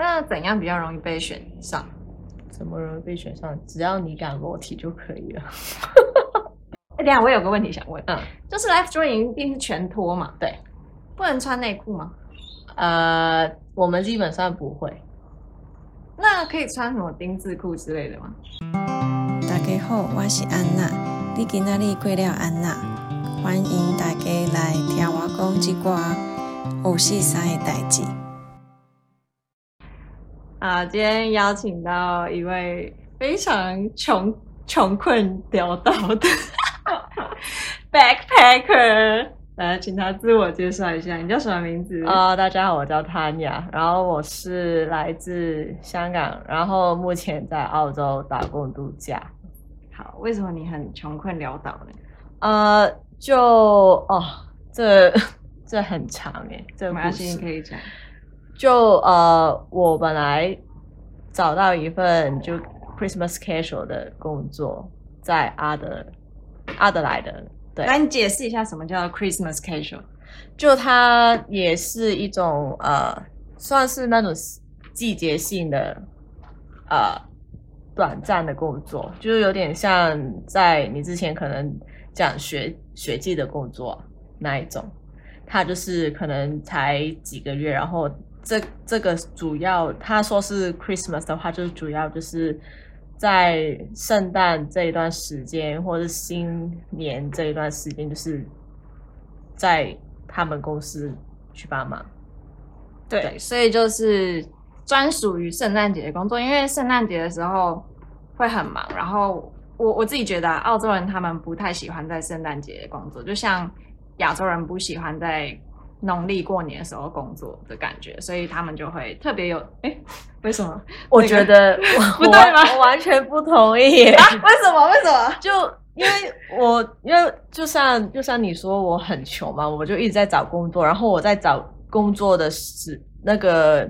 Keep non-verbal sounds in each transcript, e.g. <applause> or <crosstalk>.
那怎样比较容易被选上？怎么容易被选上？只要你敢裸体就可以了。<laughs> 哎、欸，等下我有个问题想问，嗯，就是 life drawing 一定是全脱嘛？对，不能穿内裤吗？呃，我们基本上不会。那可以穿什么丁字裤之类的吗？大家好，我是安娜，你今仔日过了安娜，欢迎大家来听我讲一寡五四三的代志。啊，今天邀请到一位非常穷穷困潦倒的 <laughs> backpacker，来，请他自我介绍一下，你叫什么名字？啊、呃，大家好，我叫 Tanya，然后我是来自香港，然后目前在澳洲打工度假。好，为什么你很穷困潦倒呢？呃，就哦，这 <laughs> 这很长哎，这没关系，你可以讲。就呃，我本来找到一份就 Christmas casual 的工作，在阿德阿德莱德。对，来你解释一下什么叫 Christmas casual？就它也是一种呃，算是那种季节性的呃短暂的工作，就是有点像在你之前可能讲学学季的工作那一种，它就是可能才几个月，然后。这这个主要他说是 Christmas 的话，就是主要就是在圣诞这一段时间，或者是新年这一段时间，就是在他们公司去帮忙。对，对，所以就是专属于圣诞节的工作，因为圣诞节的时候会很忙。然后我我自己觉得，澳洲人他们不太喜欢在圣诞节工作，就像亚洲人不喜欢在。农历过年的时候工作的感觉，所以他们就会特别有哎，<laughs> 为什么？<laughs> 我觉得我 <laughs> 不对吗？我完全不同意。啊，为什么？为什么？就因为我因为就像就像你说我很穷嘛，我就一直在找工作，然后我在找工作的时那个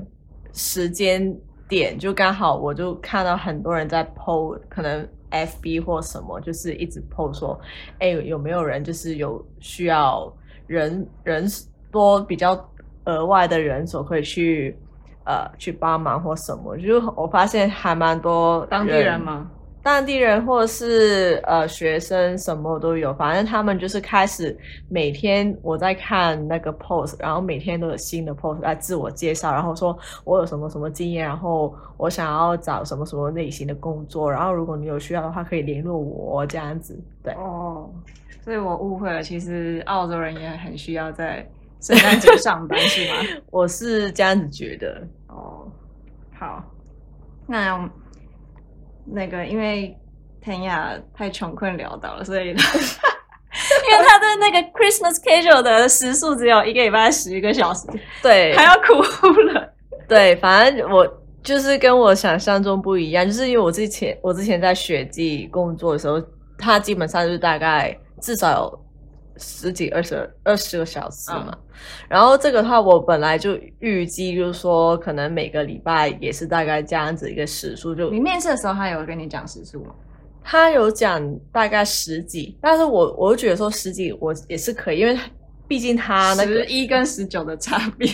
时间点，就刚好我就看到很多人在 po，可能 FB 或什么，就是一直 po 说，哎，有没有人就是有需要人人。多比较额外的人手可以去呃去帮忙或什么，就是我发现还蛮多当地人吗？当地人或者是呃学生什么都有，反正他们就是开始每天我在看那个 post，然后每天都有新的 post 来自我介绍，然后说我有什么什么经验，然后我想要找什么什么类型的工作，然后如果你有需要的话可以联络我这样子。对哦，所以我误会了，其实澳洲人也很需要在。圣诞节上班 <laughs> 是吗？我是这样子觉得哦。好，那那个因为 Tanya 太穷困潦倒了，所以 <laughs> 因为他的那个 Christmas casual 的时速只有一个礼拜十一个小时，对，还要哭了。对，反正我就是跟我想象中不一样，就是因为我之前我之前在雪季工作的时候，他基本上就是大概至少有。十几二十二十个小时嘛，嗯、然后这个的话，我本来就预计就是说，可能每个礼拜也是大概这样子一个时数。就你面试的时候，他有跟你讲时数吗？他有讲大概十几，但是我我就觉得说十几我也是可以，因为毕竟他那个十一跟十九的差别，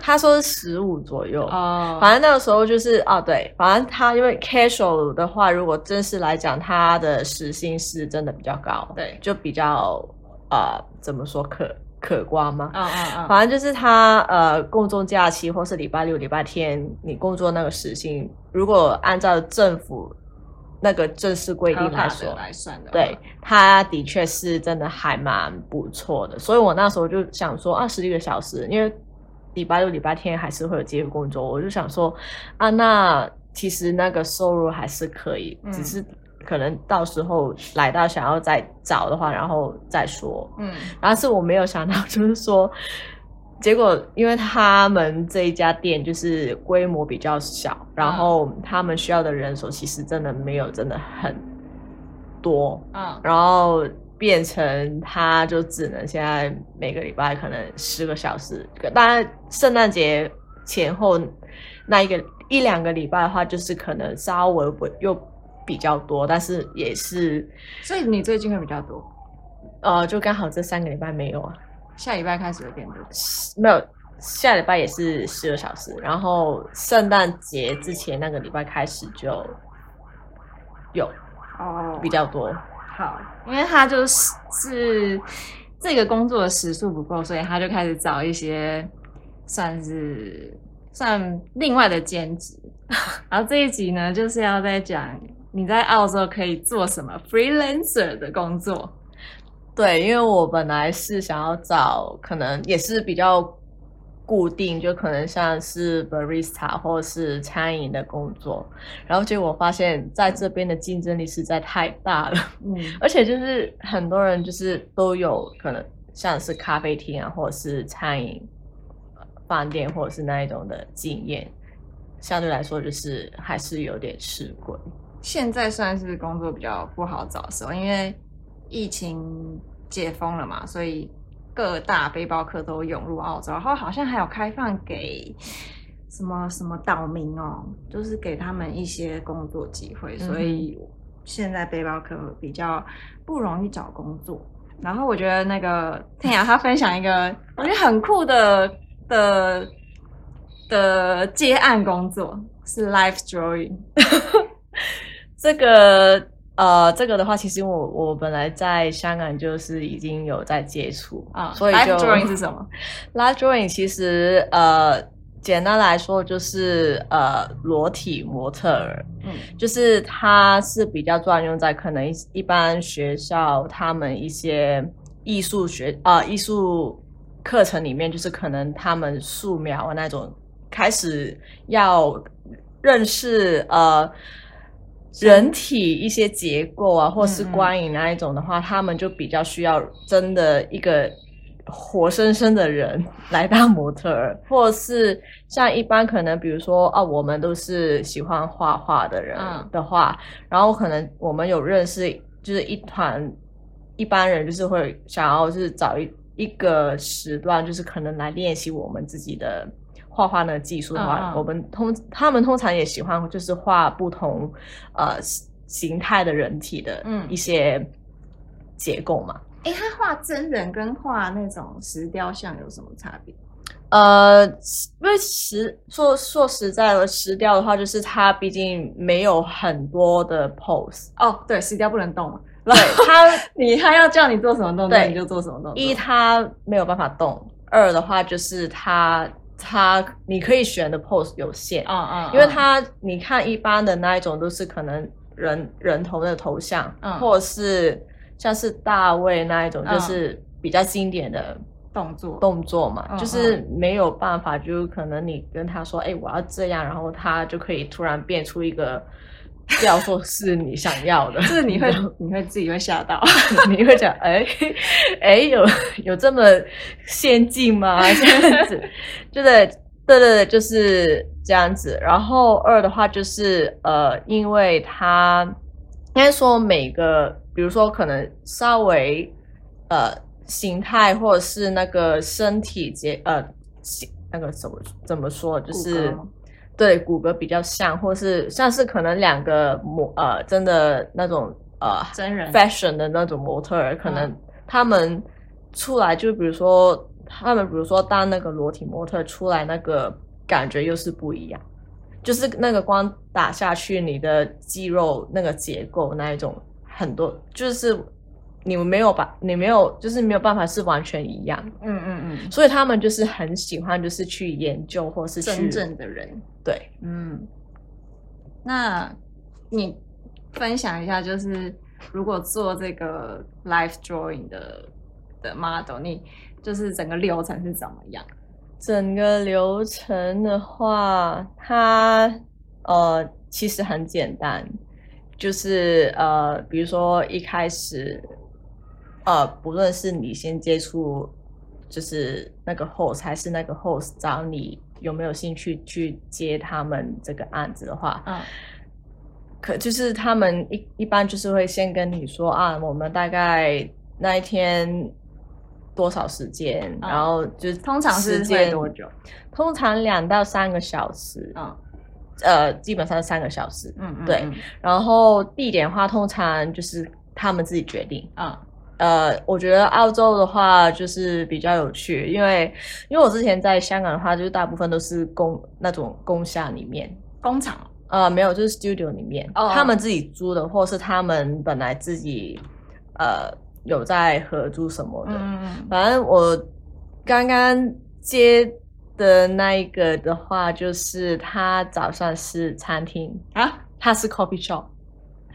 他说是十五左右哦。反正那个时候就是啊，对，反正他因为 casual 的话，如果正式来讲，他的时薪是真的比较高，对，就比较。呃，怎么说可可观吗？嗯嗯嗯，反正就是他呃，公众假期或是礼拜六、礼拜天，你工作那个时薪，如果按照政府那个正式规定来说来算的，对，他的确是真的还蛮不错的。所以我那时候就想说，二，十一个小时，因为礼拜六、礼拜天还是会有机会工作，我就想说，啊，那其实那个收入还是可以，嗯、只是。可能到时候来到想要再找的话，然后再说。嗯，然后是我没有想到，就是说，结果因为他们这一家店就是规模比较小，然后他们需要的人手其实真的没有真的很多。嗯，然后变成他就只能现在每个礼拜可能十个小时。当然，圣诞节前后那一个一两个礼拜的话，就是可能稍微又。比较多，但是也是，所以你最近会比较多，呃，就刚好这三个礼拜没有啊，下礼拜开始有变多，没有，下礼拜也是十二小时，然后圣诞节之前那个礼拜开始就有哦比较多。好，因为他就是是这个工作的时数不够，所以他就开始找一些算是算另外的兼职。<laughs> 然后这一集呢，就是要在讲你在澳洲可以做什么 freelancer 的工作。对，因为我本来是想要找可能也是比较。固定就可能像是 barista 或是餐饮的工作，然后结果我发现在这边的竞争力实在太大了，嗯，而且就是很多人就是都有可能像是咖啡厅啊，或者是餐饮饭店或者是那一种的经验，相对来说就是还是有点吃亏。现在算是工作比较不好找的时候，因为疫情解封了嘛，所以。各大背包客都涌入澳洲，然后好像还有开放给什么什么岛民哦，就是给他们一些工作机会，所以现在背包客比较不容易找工作。然后我觉得那个天雅他分享一个我觉得很酷的的的接案工作是 Life Drawing，这个。呃，这个的话，其实我我本来在香港就是已经有在接触啊，所以就 Life Drawing 是什么？<laughs> Life Drawing 其实呃，简单来说就是呃，裸体模特儿，嗯，就是它是比较专用在可能一一般学校他们一些艺术学啊、呃、艺术课程里面，就是可能他们素描啊那种开始要认识呃。人体一些结构啊，或是光影那一种的话，他们就比较需要真的一个活生生的人来当模特儿，<laughs> 或者是像一般可能比如说啊，我们都是喜欢画画的人的话，嗯、然后可能我们有认识，就是一团一般人，就是会想要就是找一一个时段，就是可能来练习我们自己的。画画那个技术的话，uh, 我们通他们通常也喜欢就是画不同呃形态的人体的一些结构嘛。哎、嗯，他画真人跟画那种石雕像有什么差别？呃，因为石说说实在的，石雕的话就是它毕竟没有很多的 pose。哦，对，石雕不能动嘛。对，他 <laughs> 你他要叫你做什么动作你就做什么动作。一，他没有办法动；二的话就是他。他你可以选的 pose 有限。啊啊，因为他你看一般的那一种都是可能人人头的头像，嗯，或者是像是大卫那一种，就是比较经典的动作。动作嘛，就是没有办法，就可能你跟他说，哎，我要这样，然后他就可以突然变出一个。要说是你想要的，<laughs> 就是你会 <laughs> 你会自己会吓到，<laughs> 你会讲哎哎有有这么先进吗？这样子，就对对对对，就是这样子。然后二的话就是呃，因为他应该说每个，比如说可能稍微呃形态或者是那个身体结呃形那个怎么怎么说就是。对，骨骼比较像，或是像是可能两个模呃，真的那种呃真人 fashion 的那种模特儿，可能他们出来就比如说他们比如说当那个裸体模特出来，那个感觉又是不一样，就是那个光打下去，你的肌肉那个结构那一种很多就是。你们没有把，你没有，就是没有办法是完全一样。嗯嗯嗯。所以他们就是很喜欢，就是去研究，或是去真正的人。对，嗯。那你分享一下，就是如果做这个 life drawing 的的 model，你就是整个流程是怎么样？整个流程的话，它呃其实很简单，就是呃，比如说一开始。呃，不论是你先接触，就是那个 host，还是那个 host 找你有没有兴趣去接他们这个案子的话，嗯，可就是他们一一般就是会先跟你说啊，我们大概那一天多少时间，嗯、然后就通常时间多久？通常两到三个小时，嗯，呃，基本上是三个小时，嗯，嗯，嗯，对，然后地点的话，通常就是他们自己决定，嗯。呃，我觉得澳洲的话就是比较有趣，因为因为我之前在香港的话，就是大部分都是工那种工厦里面工厂，呃，没有，就是 studio 里面，oh. 他们自己租的，或是他们本来自己呃有在合租什么的。反正我刚刚接的那一个的话，就是他早上是餐厅啊，他是 coffee shop。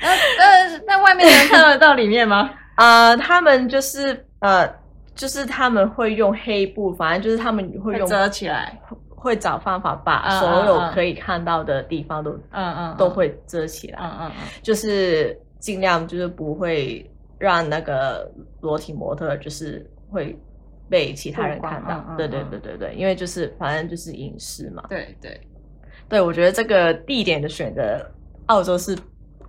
那那那外面的人看得到里面吗？啊、呃，他们就是呃，就是他们会用黑布，反正就是他们会用遮起来，会找方法把所有可以看到的地方都嗯嗯都会遮起来，嗯嗯嗯，就是尽量就是不会让那个裸体模特就是会被其他人看到，对对对对对，因为就是反正就是隐私嘛，对对。对，我觉得这个地点的选择，澳洲是。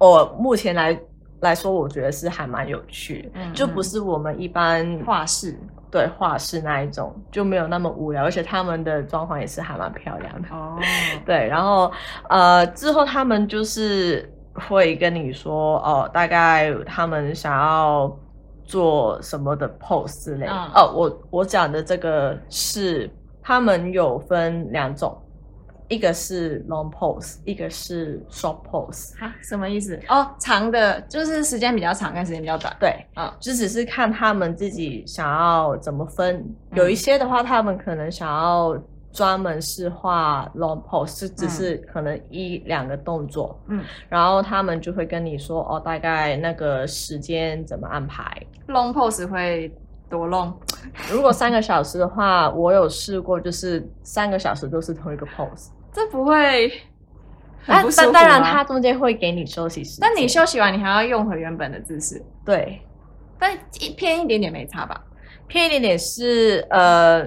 我目前来来说，我觉得是还蛮有趣，嗯，就不是我们一般画室对画室那一种，就没有那么无聊，而且他们的装潢也是还蛮漂亮的哦。<laughs> 对，然后呃之后他们就是会跟你说哦，大概他们想要做什么的 pose 之类的。嗯、哦。我我讲的这个是他们有分两种。一个是 long pose，一个是 short pose。哈，什么意思？哦，长的就是时间比较长，跟时间比较短。对，啊、嗯，就只是看他们自己想要怎么分。嗯、有一些的话，他们可能想要专门是画 long pose，就只是可能一两个动作。嗯，然后他们就会跟你说，哦，大概那个时间怎么安排。long pose 会多 long？如果三个小时的话，我有试过，就是三个小时都是同一个 pose。这不会很不舒服吗？但当然，它中间会给你休息时间。但你休息完，你还要用回原本的姿势。对，但一偏一点点没差吧？偏一点点是呃，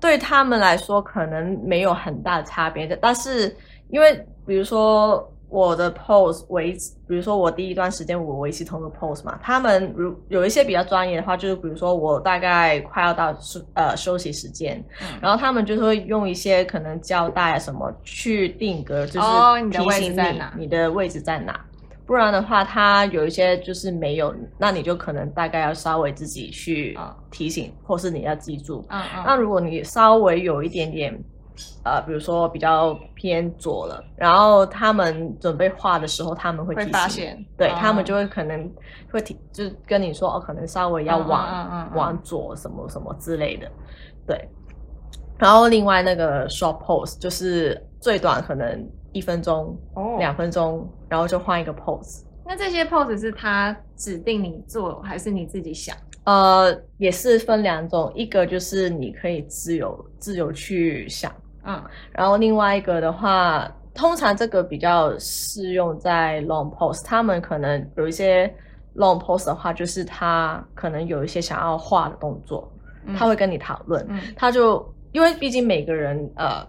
对他们来说可能没有很大的差别的。但是因为比如说。我的 pose 维，比如说我第一段时间我维持同一个 pose 嘛，他们如有一些比较专业的话，就是比如说我大概快要到休呃休息时间，嗯、然后他们就是会用一些可能胶带啊什么去定格，就是提醒你，你的位置在哪，你的位置在哪，不然的话，他有一些就是没有，那你就可能大概要稍微自己去提醒，嗯、或是你要记住。嗯嗯。那如果你稍微有一点点。呃，比如说比较偏左了，然后他们准备画的时候，他们会发现，对、哦、他们就会可能会提，就跟你说哦，可能稍微要往、往左什么什么之类的，对。然后另外那个 short pose 就是最短可能一分钟、哦、两分钟，然后就换一个 pose。那这些 pose 是他指定你做，还是你自己想？呃，也是分两种，一个就是你可以自由自由去想。嗯，然后另外一个的话，通常这个比较适用在 long pose，他们可能有一些 long pose 的话，就是他可能有一些想要画的动作，嗯、他会跟你讨论，嗯、他就因为毕竟每个人呃，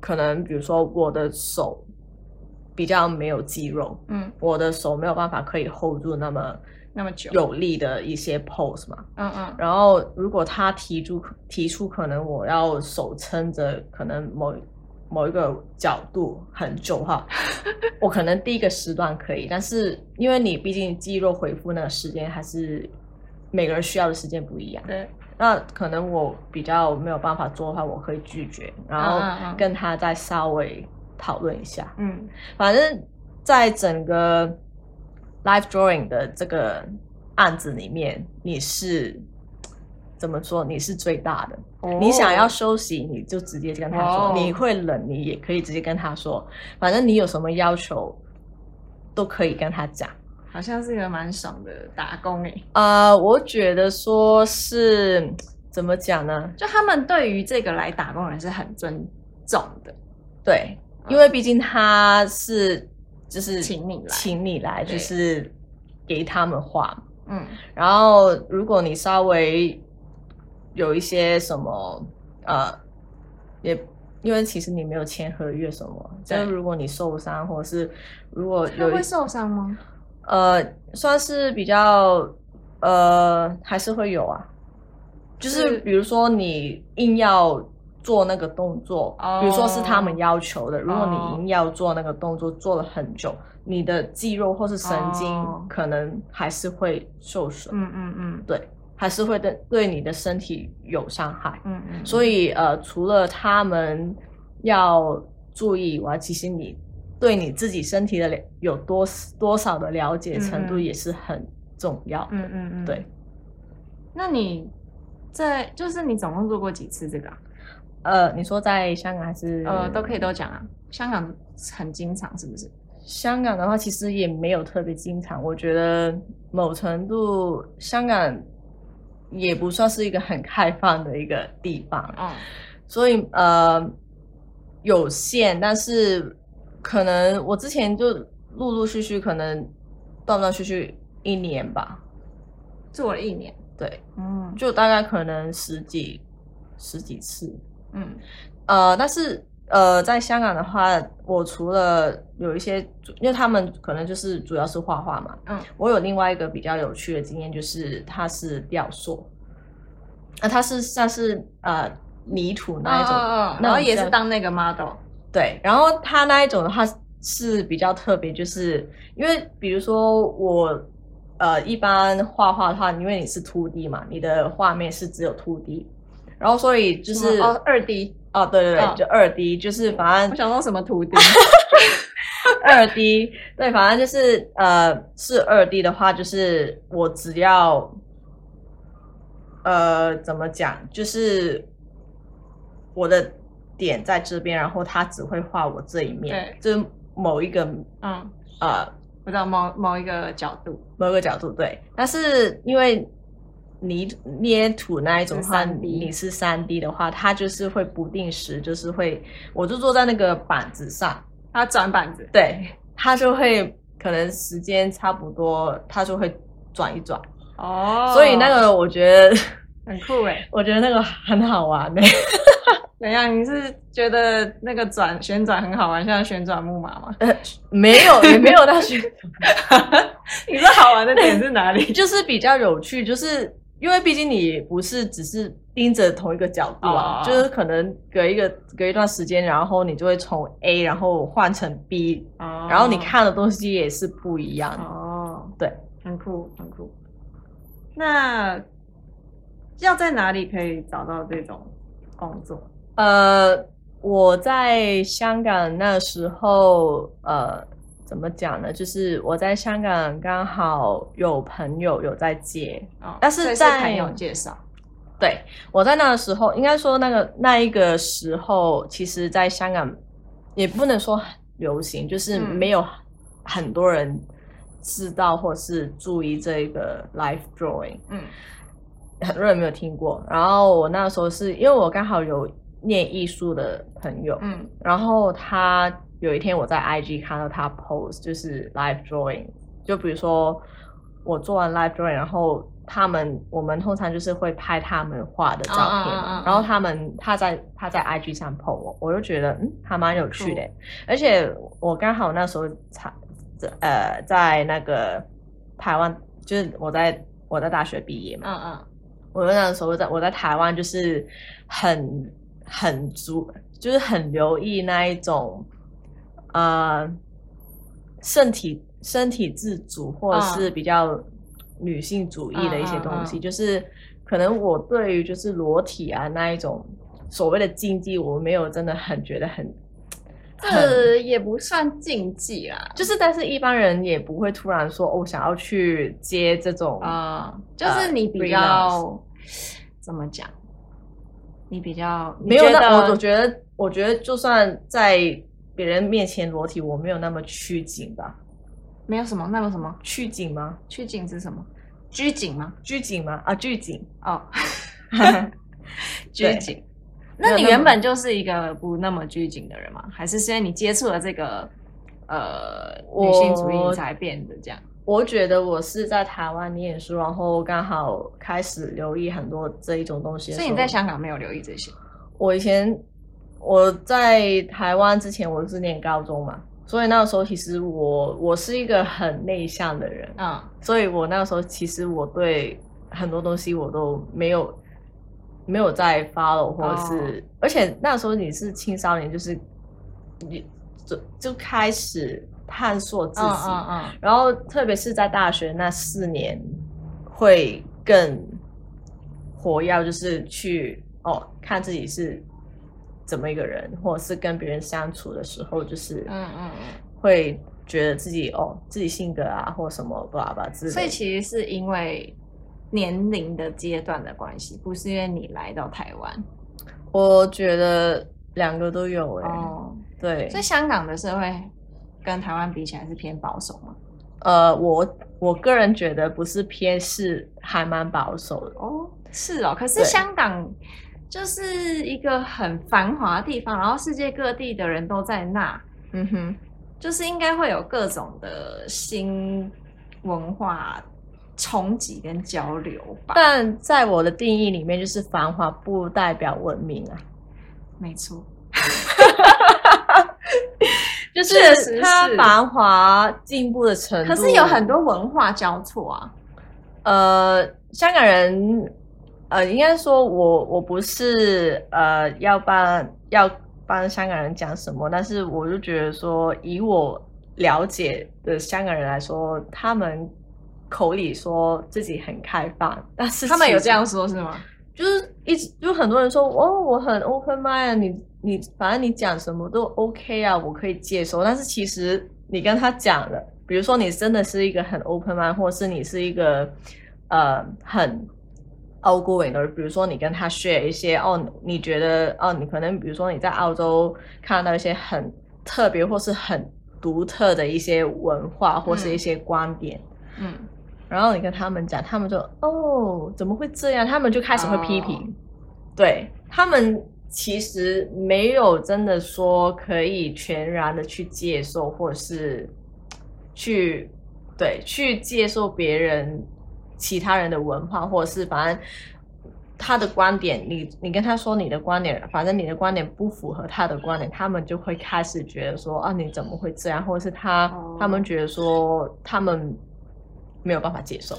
可能比如说我的手比较没有肌肉，嗯，我的手没有办法可以 hold 住那么。那么久。有力的一些 pose 嘛，嗯嗯，然后如果他提出提出可能我要手撑着，可能某某一个角度很久哈，<laughs> 我可能第一个时段可以，但是因为你毕竟肌肉恢复那个时间还是每个人需要的时间不一样，对，那可能我比较没有办法做的话，我可以拒绝，然后跟他再稍微讨论一下，嗯，反正在整个。Live drawing 的这个案子里面，你是怎么说？你是最大的。Oh. 你想要休息，你就直接跟他说。Oh. 你会冷，你也可以直接跟他说。反正你有什么要求，都可以跟他讲。好像是一个蛮爽的打工诶。呃，我觉得说是怎么讲呢？就他们对于这个来打工人是很尊重的。对，因为毕竟他是。就是请你来，请你来，就是给他们画。嗯，然后如果你稍微有一些什么，呃，也因为其实你没有签合约什么，就是如果你受伤，或者是如果有会受伤吗？呃，算是比较，呃，还是会有啊。就是比如说你硬要。做那个动作，oh, 比如说是他们要求的。如果你硬要做那个动作，做了很久，你、oh. 的肌肉或是神经可能还是会受损。嗯嗯嗯，对。还是会对对你的身体有伤害。嗯嗯，所以呃，除了他们要注意以外，其实你对你自己身体的了有多多少的了解程度也是很重要。嗯嗯嗯，对。那你在就是你总共做过几次这个啊？呃，你说在香港还是？呃都可以都讲啊？香港很经常是不是？香港的话其实也没有特别经常，我觉得某程度香港也不算是一个很开放的一个地方，嗯，所以呃有限，但是可能我之前就陆陆续续可能断断续续一年吧，做了一年，对，嗯，就大概可能十几十几次。嗯，呃，但是呃，在香港的话，我除了有一些，因为他们可能就是主要是画画嘛，嗯，我有另外一个比较有趣的经验，就是它是雕塑，啊、呃，他是像是呃泥土那一种，哦哦、然后也是当那个 model，对，然后它那一种的话是比较特别，就是因为比如说我呃一般画画的话，因为你是 2D 嘛，你的画面是只有 2D。然后，所以就是哦，二 D 哦，对对对，哦、就二 D，就是反正我想说什么图钉 <laughs> 二 D，对，反正就是呃，是二 D 的话，就是我只要呃，怎么讲，就是我的点在这边，然后他只会画我这一面，对。就是某一个嗯。呃，不知道某某一个角度，某一个角度，对，但是因为。泥捏土那一种话，你是三 D 的话，它就是会不定时，就是会，我就坐在那个板子上，它转板子，对，它就会可能时间差不多，它就会转一转。哦，所以那个我觉得很酷诶，<laughs> 我觉得那个很好玩诶。<laughs> 怎样？你是觉得那个转旋转很好玩，像旋转木马吗？呃，没有，也没有到旋转。<laughs> 你说好玩的点是哪里？就是比较有趣，就是。因为毕竟你不是只是盯着同一个角度啊，oh. 就是可能隔一个隔一段时间，然后你就会从 A 然后换成 B，oh. 然后你看的东西也是不一样哦。Oh. 对，很酷很酷。那要在哪里可以找到这种工作？呃，我在香港那时候，呃。怎么讲呢？就是我在香港刚好有朋友有在接，哦、但是在是朋友介绍。对，我在那个时候，应该说那个那一个时候，其实在香港也不能说很流行，就是没有很多人知道或是注意这个 life drawing。嗯，很多人没有听过。然后我那个时候是因为我刚好有念艺术的朋友，嗯，然后他。有一天我在 IG 看到他 post 就是 live drawing，就比如说我做完 live drawing，然后他们我们通常就是会拍他们画的照片，uh, uh, uh, uh. 然后他们他在他在 IG 上 po 我，我就觉得嗯还蛮有趣的，uh. 而且我刚好那时候才呃在那个台湾，就是我在我在大学毕业嘛，嗯嗯，我那时候在我在台湾就是很很足，就是很留意那一种。呃，身体身体自主，或者是比较女性主义的一些东西，uh, uh, uh, uh. 就是可能我对于就是裸体啊那一种所谓的禁忌，我没有真的很觉得很，这也不算禁忌啦，就是但是一般人也不会突然说我、哦、想要去接这种啊，uh, 就是你比较、uh, 怎么讲？你比较没有那我我觉得我觉得就算在。别人面前裸体，我没有那么拘谨吧？没有什么，那个什么拘谨吗？拘谨是什么？拘谨吗？拘谨吗？啊，拘谨哦，<laughs> 拘谨。那你原本就是一个不那么拘谨的人吗？还是现在你接触了这个呃女性主义才变得这样？我觉得我是在台湾念书，然后刚好开始留意很多这一种东西。所以你在香港没有留意这些？我以前。我在台湾之前，我是念高中嘛，所以那个时候其实我我是一个很内向的人啊，嗯、所以我那个时候其实我对很多东西我都没有没有在 follow 或者是，哦、而且那时候你是青少年，就是你就就开始探索自己，嗯嗯嗯、然后特别是在大学那四年会更活跃，就是去哦看自己是怎么一个人，或者是跟别人相处的时候，就是嗯嗯嗯，会觉得自己哦自己性格啊或什么巴拉巴拉之类的。所以其实是因为年龄的阶段的关系，不是因为你来到台湾。我觉得两个都有哎、欸。哦，对。所以香港的社会跟台湾比起来是偏保守吗？呃，我我个人觉得不是偏，是还蛮保守的哦。是哦，可是香港就是一个很繁华的地方，然后世界各地的人都在那，嗯哼，就是应该会有各种的新文化冲击跟交流吧。但在我的定义里面，就是繁华不代表文明啊。没错。<laughs> 就是它繁华进步的程度，可是有很多文化交错啊。呃，香港人，呃，应该说我我不是呃要帮要帮香港人讲什么，但是我就觉得说，以我了解的香港人来说，他们口里说自己很开放，但是他们有这样说是吗？就是一直就很多人说哦，我很 open mind，你。你反正你讲什么都 OK 啊，我可以接受。但是其实你跟他讲了，比如说你真的是一个很 open mind，或是你是一个呃很比如说你跟他 share 一些哦，你觉得哦，你可能比如说你在澳洲看到一些很特别或是很独特的一些文化或是一些观点，嗯，嗯，然后你跟他们讲，他们就哦，怎么会这样？他们就开始会批评，哦、对他们。其实没有真的说可以全然的去接受，或者是去对去接受别人其他人的文化，或者是反正他的观点，你你跟他说你的观点，反正你的观点不符合他的观点，他们就会开始觉得说啊，你怎么会这样，或者是他、哦、他们觉得说他们没有办法接受。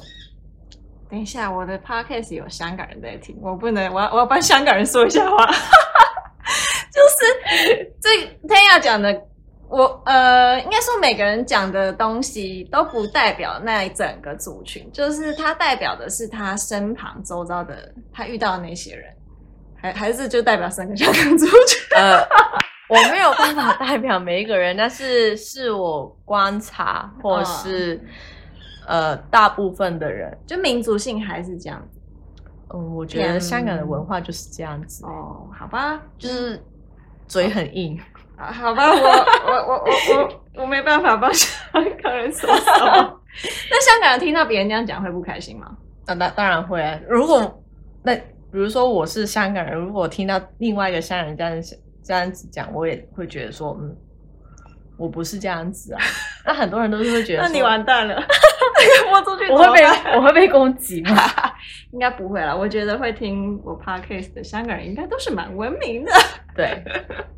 等一下，我的 podcast 有香港人在听，我不能，我要我要帮香港人说一下话。<laughs> 就是这天要讲的，我呃，应该说每个人讲的东西都不代表那一整个族群，就是他代表的是他身旁周遭的他遇到的那些人，还还是就代表整个香港族群？<laughs> 呃，我没有办法代表每一个人，但是是我观察，或是。嗯呃，大部分的人就民族性还是这样子。嗯，我觉得香港的文化就是这样子。哦，好吧，就是嘴很硬。啊，好吧，我我我我我我没办法帮香港人说什么。那香港人听到别人这样讲会不开心吗？那当当然会啊。如果那比如说我是香港人，如果听到另外一个香港人这样这样子讲，我也会觉得说，嗯，我不是这样子啊。那很多人都是会觉得，<laughs> 那你完蛋了。<laughs> 我出去，我会被我会被攻击吗？<laughs> 应该不会啦。我觉得会听我 podcast 的香港人应该都是蛮文明的。对，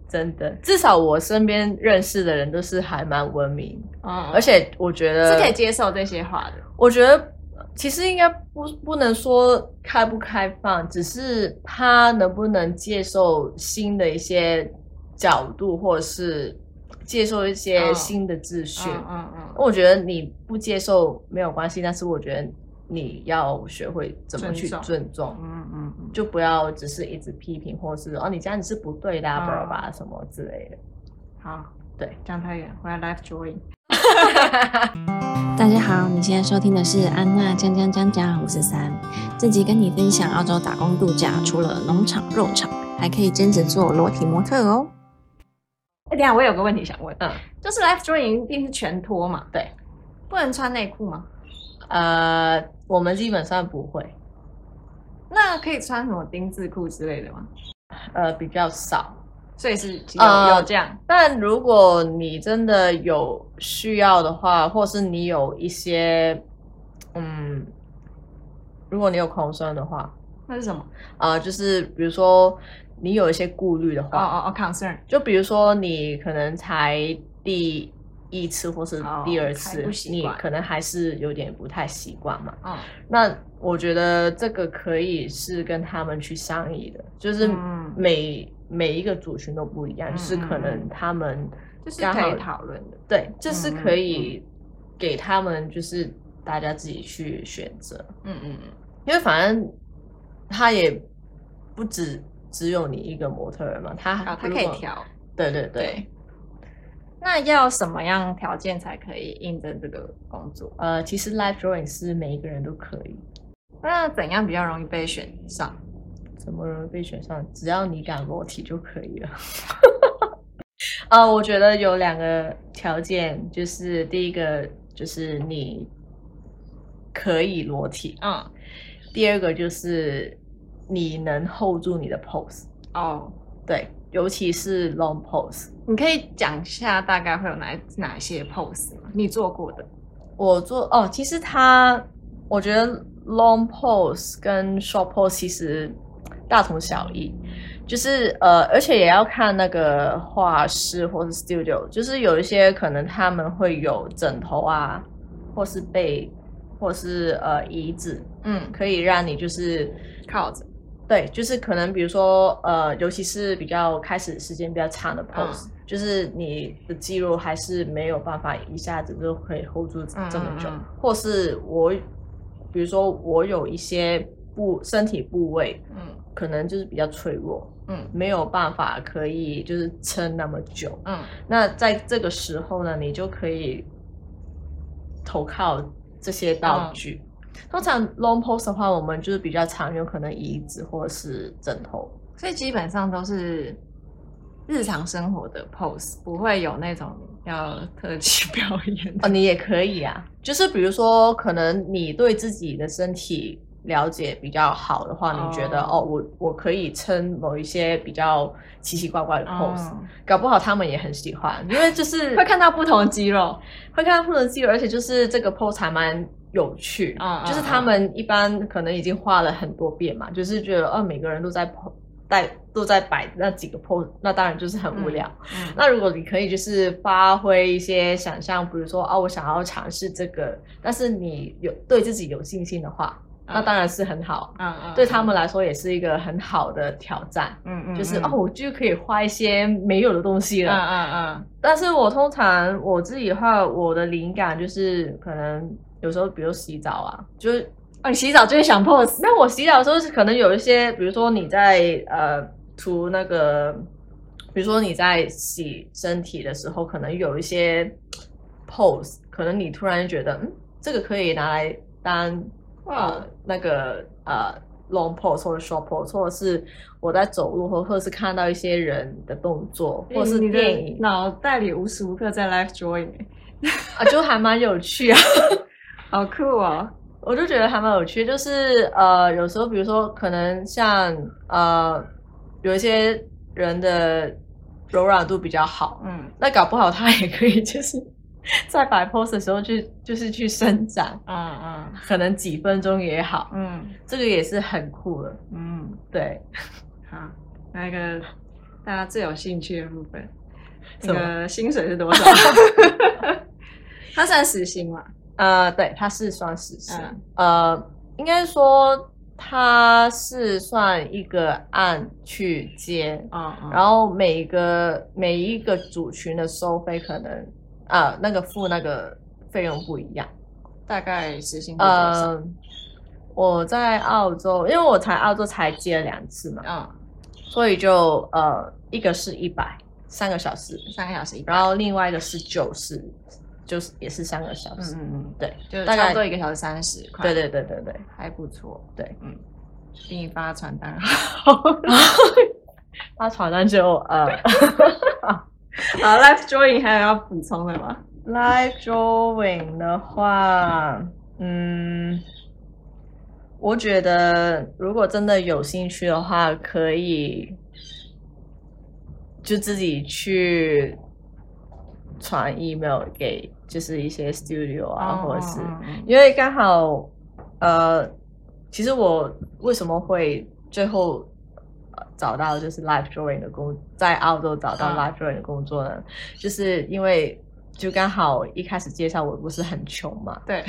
真的，至少我身边认识的人都是还蛮文明。嗯，而且我觉得是可以接受这些话的。我觉得其实应该不不能说开不开放，只是他能不能接受新的一些角度，或者是。接受一些新的资讯，嗯嗯，嗯，我觉得你不接受没有关系，但是我觉得你要学会怎么去尊重，嗯嗯，就不要只是一直批评，或是哦你这样子是不对的，啊，巴拉巴拉什么之类的。好，对，讲太远，回来 live Joy。<laughs> 大家好，你现在收听的是安娜讲讲讲讲五十三，这集跟你分享澳洲打工度假，除了农场、肉场，还可以兼职做裸体模特哦。哎，等下，我有个问题想问，嗯，就是 live drawing 一定是全脱嘛？对，不能穿内裤吗？呃，我们基本上不会。那可以穿什么丁字裤之类的吗？呃，比较少，所以是有、呃、有这样。但如果你真的有需要的话，或是你有一些，嗯，如果你有 concern 的话，那是什么？呃，就是比如说。你有一些顾虑的话，哦哦哦，concern，就比如说你可能才第一次或是第二次，哦、你可能还是有点不太习惯嘛。嗯、哦，那我觉得这个可以是跟他们去商议的，就是每、嗯、每一个族群都不一样，嗯、就是可能他们就是可以讨论的，对，这、就是可以给他们，就是大家自己去选择。嗯嗯嗯，因为反正。他也不止只有你一个模特儿嘛，他哦，他可以调。对对对。对那要什么样条件才可以应征这个工作？呃，其实 live drawing 是每一个人都可以。那怎样比较容易被选上？怎么容易被选上？只要你敢裸体就可以了。啊、<laughs> 呃，我觉得有两个条件，就是第一个就是你可以裸体，嗯，第二个就是你能 hold 住你的 pose。哦，对。尤其是 long pose，你可以讲一下大概会有哪哪些 pose 吗？你做过的？我做哦，其实它，我觉得 long pose 跟 short pose 其实大同小异，就是呃，而且也要看那个画室或是 studio，就是有一些可能他们会有枕头啊，或是被，或是呃椅子，嗯，可以让你就是靠着。对，就是可能比如说，呃，尤其是比较开始时间比较长的 pose，、嗯、就是你的肌肉还是没有办法一下子就可以 hold 住这么久，嗯嗯嗯、或是我，比如说我有一些部身体部位，嗯，可能就是比较脆弱，嗯，没有办法可以就是撑那么久，嗯，那在这个时候呢，你就可以投靠这些道具。嗯通常 long pose 的话，我们就是比较常用可能椅子或者是枕头，所以基本上都是日常生活的 pose，不会有那种要特技表演哦。你也可以啊，就是比如说，可能你对自己的身体了解比较好的话，你觉得哦，哦，我我可以撑某一些比较奇奇怪怪的 pose，哦，搞不好他们也很喜欢，因为就 <laughs> 是会看到不同的肌肉，会看到不同的肌肉，而且就是这个 pose 还蛮。有趣啊，就是他们一般可能已经画了很多遍嘛，就是觉得哦，每个人都在 pose 带都在摆那几个 pose，那当然就是很无聊。嗯嗯、那如果你可以就是发挥一些想象，比如说啊、哦，我想要尝试这个，但是你有对自己有信心的话，嗯、那当然是很好。嗯嗯，对他们来说也是一个很好的挑战。嗯嗯，就是哦，我就可以画一些没有的东西了。嗯嗯嗯。但是我通常我自己画，我的灵感就是可能。有时候，比如洗澡啊，就是啊，你洗澡就会想 pose。那我洗澡的时候是可能有一些，比如说你在呃涂那个，比如说你在洗身体的时候，可能有一些 pose，可能你突然觉得，嗯，这个可以拿来当呃那个呃 long pose 或者 short pose，或者是我在走路或或者是看到一些人的动作，或者是电影，脑袋里无时无刻在 live drawing，啊，就还蛮有趣啊。<laughs> 好酷啊！我就觉得还蛮有趣，就是呃，有时候比如说可能像呃，有一些人的柔软度比较好，嗯，那搞不好他也可以就是 <laughs> 在摆 pose 的时候去就是去伸展，嗯嗯，可能几分钟也好，嗯，这个也是很酷的，嗯，对。好，那个大家最有兴趣的部分，这个薪水是多少？<laughs> 他算时薪吗？呃，对，他是算时薪，嗯、呃，应该说他是算一个案去接，嗯，嗯。然后每一个每一个组群的收费可能，呃，那个付那个费用不一样，大概时薪多少？呃，我在澳洲，因为我才澳洲才接了两次嘛，嗯，所以就呃，一个是一百三个小时，三个小时一百，然后另外一个是九十。就是也是三个小时，嗯嗯对，就大概做一个小时三十块，对对对对对，还不错，对，嗯，给你发传单，<laughs> 好，<laughs> 发传单就呃，<laughs> <laughs> 好，live drawing 还有要补充的吗？life drawing 的话，嗯，我觉得如果真的有兴趣的话，可以就自己去传 email 给。就是一些 studio 啊，oh, 或者是因为刚好，呃，其实我为什么会最后找到就是 live drawing 的工，在澳洲找到 live drawing 的工作呢？Oh. 就是因为就刚好一开始介绍我不是很穷嘛，对。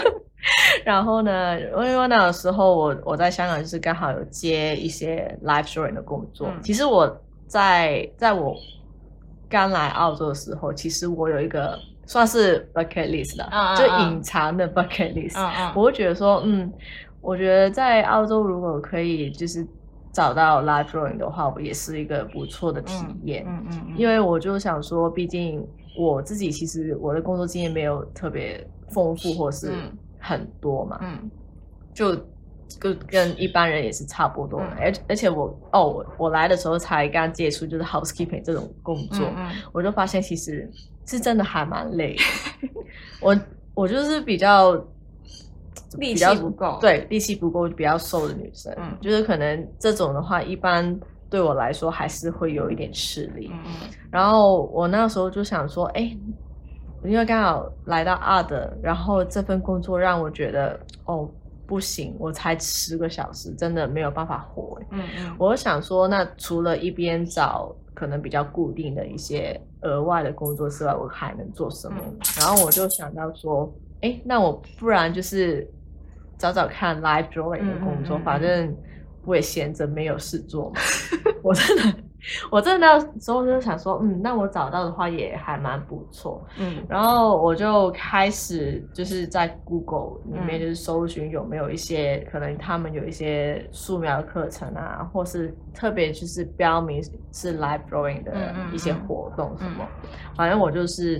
<laughs> 然后呢，因为那个时候我我在香港就是刚好有接一些 live drawing 的工作。嗯、其实我在在我刚来澳洲的时候，其实我有一个。算是 bucket list 的，uh, uh, uh. 就隐藏的 bucket list。Uh, uh. 我会觉得说，嗯，我觉得在澳洲如果可以就是找到 live drawing 的话，我也是一个不错的体验。嗯嗯，嗯嗯，因为我就想说，毕竟我自己其实我的工作经验没有特别丰富或是很多嘛，嗯，就跟跟一般人也是差不多。而、嗯、而且我哦，我我来的时候才刚接触就是 housekeeping 这种工作，嗯嗯、我就发现其实是真的还蛮累的。<laughs> 我我就是比较。力气不够，对，力气不够比较瘦的女生，嗯，就是可能这种的话，一般对我来说还是会有一点吃力。嗯嗯。然后我那时候就想说，哎，因为刚好来到阿德，然后这份工作让我觉得，哦，不行，我才十个小时，真的没有办法活。嗯嗯。我想说，那除了一边找可能比较固定的一些额外的工作之外，我还能做什么？嗯。然后我就想到说，哎，那我不然就是。找找看 live drawing 的工作，嗯嗯嗯嗯，反正我也闲着没有事做嘛。<laughs> 我真的，我真的那时候就想说，嗯，那我找到的话也还蛮不错。嗯，然后我就开始就是在 Google 里面就是搜寻有没有一些、嗯、可能他们有一些素描课程啊，或是特别就是标明是 live drawing 的一些活动什么。反正我就是。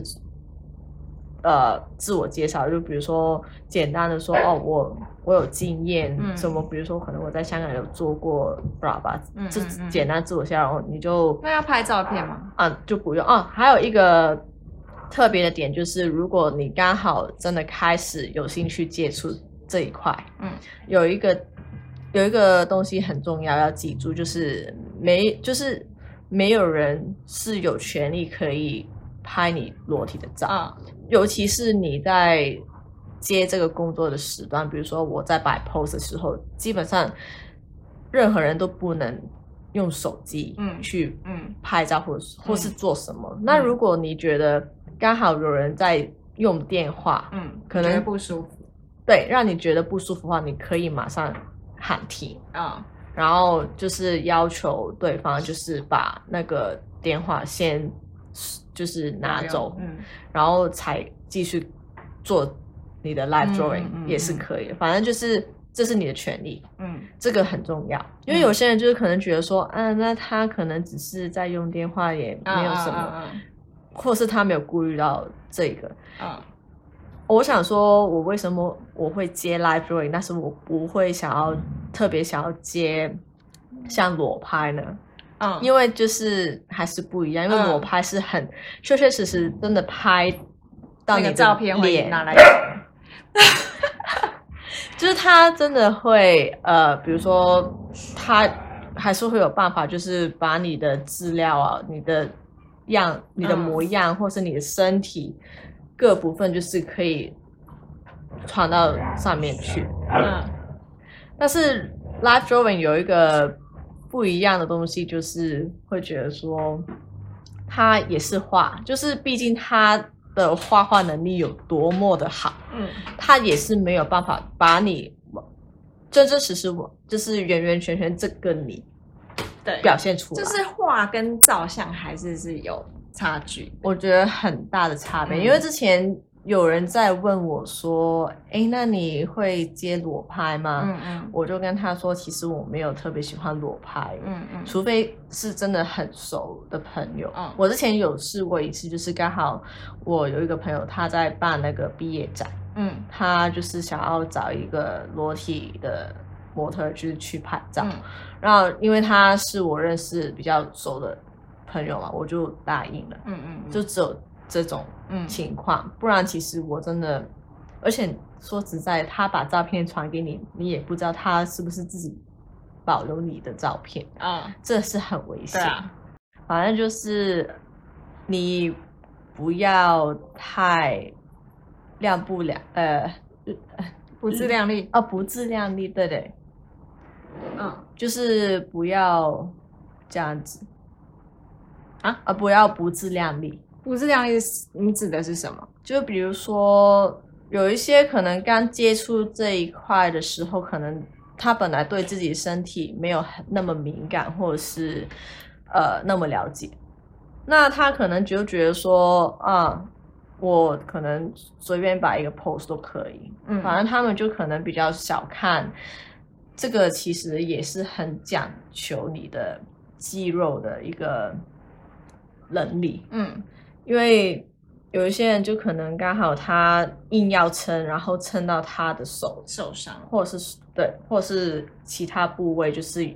呃，自我介绍就比如说简单的说哦，我我有经验，嗯、什么比如说可能我在香港有做过，布拉巴，这简单自我介绍，你就那要拍照片吗？啊，就不用啊。还有一个特别的点就是，如果你刚好真的开始有兴趣接触这一块，嗯，有一个有一个东西很重要要记住，就是没就是没有人是有权利可以拍你裸体的照。啊尤其是你在接这个工作的时段，比如说我在摆 pose 的时候，基本上任何人都不能用手机嗯去嗯拍照或是、嗯、或是做什么。嗯、那如果你觉得刚好有人在用电话，嗯，可能不舒服，对，让你觉得不舒服的话，你可以马上喊停啊，然后就是要求对方就是把那个电话先。就是拿走，嗯，然后才继续做你的 live drawing 也是可以的。反正就是这是你的权利，嗯，这个很重要。因为有些人就是可能觉得说，嗯，那他可能只是在用电话，也没有什么，或是他没有顾虑到这个。嗯，我想说，我为什么我会接 live drawing，但是我不会想要特别想要接像裸拍呢？嗯，因为就是还是不一样，因为裸拍是很确确实实真的拍到你的照片会拿来 <laughs> <laughs> 就是他真的会呃，比如说他还是会有办法，就是把你的资料啊、你的样、你的模样，或是你的身体各部分，就是可以传到上面去。嗯，但是 live drawing 有一个。不一样的东西就是会觉得说，他也是画，就是毕竟他的画画能力有多么的好，嗯，他也是没有办法把你真真实实，就是完完全全这个你，对，表现出来，就是画跟照相还是是有差距，我觉得很大的差别，嗯，因为之前。有人在问我说：“哎，那你会接裸拍吗？”嗯嗯，我就跟他说：“其实我没有特别喜欢裸拍，嗯嗯，除非是真的很熟的朋友。嗯，我之前有试过一次，就是刚好我有一个朋友他在办那个毕业展，嗯，他就是想要找一个裸体的模特，就是去拍照。嗯，然后因为他是我认识比较熟的朋友嘛，我就答应了。嗯嗯，就只有。这种情况，嗯，不然其实我真的，而且说实在，他把照片传给你，你也不知道他是不是自己保留你的照片啊，这是很危险。啊，反正就是你不要太亮不亮，呃，不自量力。哦，不自量力，对对，嗯，就是不要这样子。啊？啊，不要不自量力。不自量力，你指的是什么？就比如说，有一些可能刚接触这一块的时候，可能他本来对自己身体没有那么敏感，或者是呃那么了解，那他可能就觉得说啊，我可能随便摆一个 pose 都可以，嗯，反正他们就可能比较小看这个，其实也是很讲求你的肌肉的一个能力，嗯，因为有一些人就可能刚好他硬要撑，然后撑到他的手受伤，或者是对，或者是其他部位就是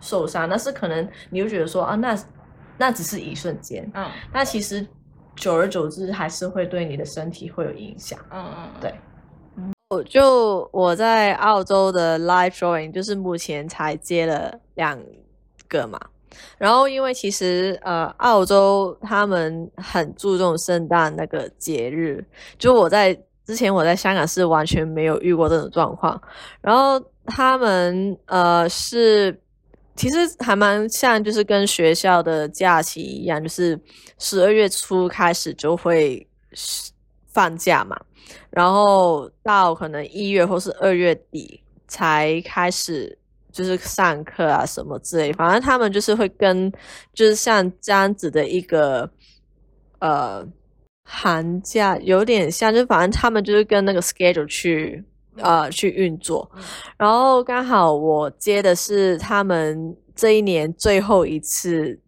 受伤，那是可能你就觉得说啊，那那只是一瞬间，嗯，那其实。久而久之，还是会对你的身体会有影响。嗯嗯，对。我就我在澳洲的 live drawing，就是目前才接了两个嘛。然后，因为其实呃，澳洲他们很注重圣诞那个节日，就我在之前我在香港是完全没有遇过这种状况。然后他们呃是。其实还蛮像，就是跟学校的假期一样，就是十二月初开始就会放假嘛，然后到可能一月或是二月底才开始就是上课啊什么之类，反正他们就是会跟就是像这样子的一个呃寒假有点像，就反正他们就是跟那个 schedule 去。呃，去运作，然后刚好我接的是他们这一年最后一次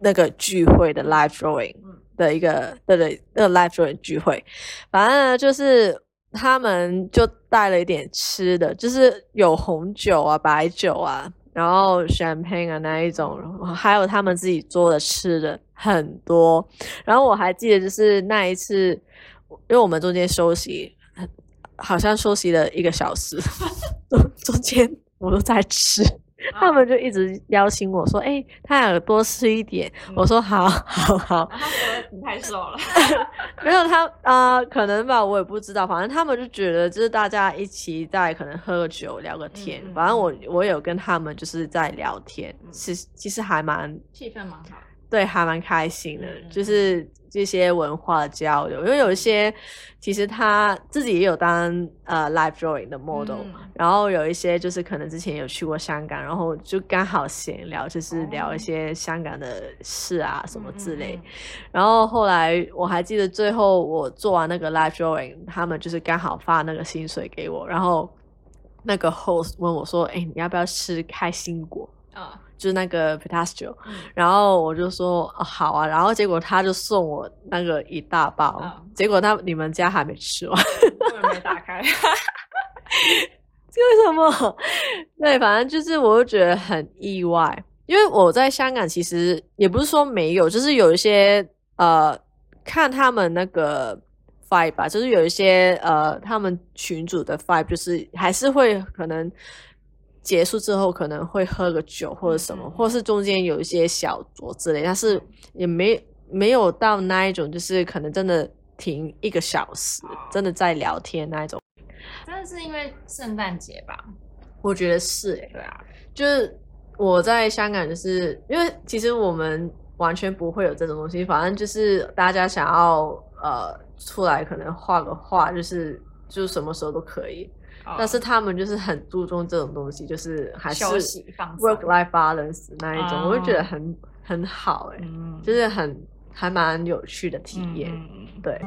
那个聚会的 live drawing 的一个，对对，那个 live drawing 聚会，反正就是他们就带了一点吃的，就是有红酒啊、白酒啊，然后 champagne 啊那一种，还有他们自己做的吃的很多，然后我还记得就是那一次，因为我们中间休息。好像休息了一个小时，<laughs> 中间我都在吃，他们就一直邀请我说：“哎、欸，他想多吃一点。嗯”我说：“好，好，好。”你太瘦了，<laughs> 没有他啊、呃，可能吧，我也不知道。反正他们就觉得，就是大家一起在可能喝个酒聊个天。嗯、反正我我有跟他们就是在聊天，其、实、其实还蛮气氛蛮好，对，还蛮开心的，嗯、就是。这些文化交流，因为有一些其实他自己也有当呃 live drawing 的 model，嗯，然后有一些就是可能之前有去过香港，然后就刚好闲聊，就是聊一些香港的事啊什么之类。然后后来我还记得最后我做完那个 live drawing，他们就是刚好发那个薪水给我，然后那个 host 问我说：“哎，你要不要吃开心果？”啊。就是那个 pistachio，嗯，然后我就说，哦，好啊，然后结果他就送我那个一大包，嗯，结果他你们家还没吃完，没打开，为 <laughs> 什么？对，反正就是我就觉得很意外，因为我在香港其实也不是说没有，就是有一些呃，看他们那个 vibe 吧，就是有一些呃，他们群组的 vibe 就是还是会可能。结束之后可能会喝个酒或者什么，嗯、或是中间有一些小酌之类，但是也没没有到那一种，就是可能真的停一个小时，真的在聊天那一种。真的是因为圣诞节吧？我觉得是对啊，就是我在香港，就是因为其实我们完全不会有这种东西，反正就是大家想要呃出来可能画个画，就是就是什么时候都可以。但是他们就是很注重这种东西，就是还是 work life balance 那一种，我就觉得很很好哎、欸，就是很还蛮有趣的体验，对。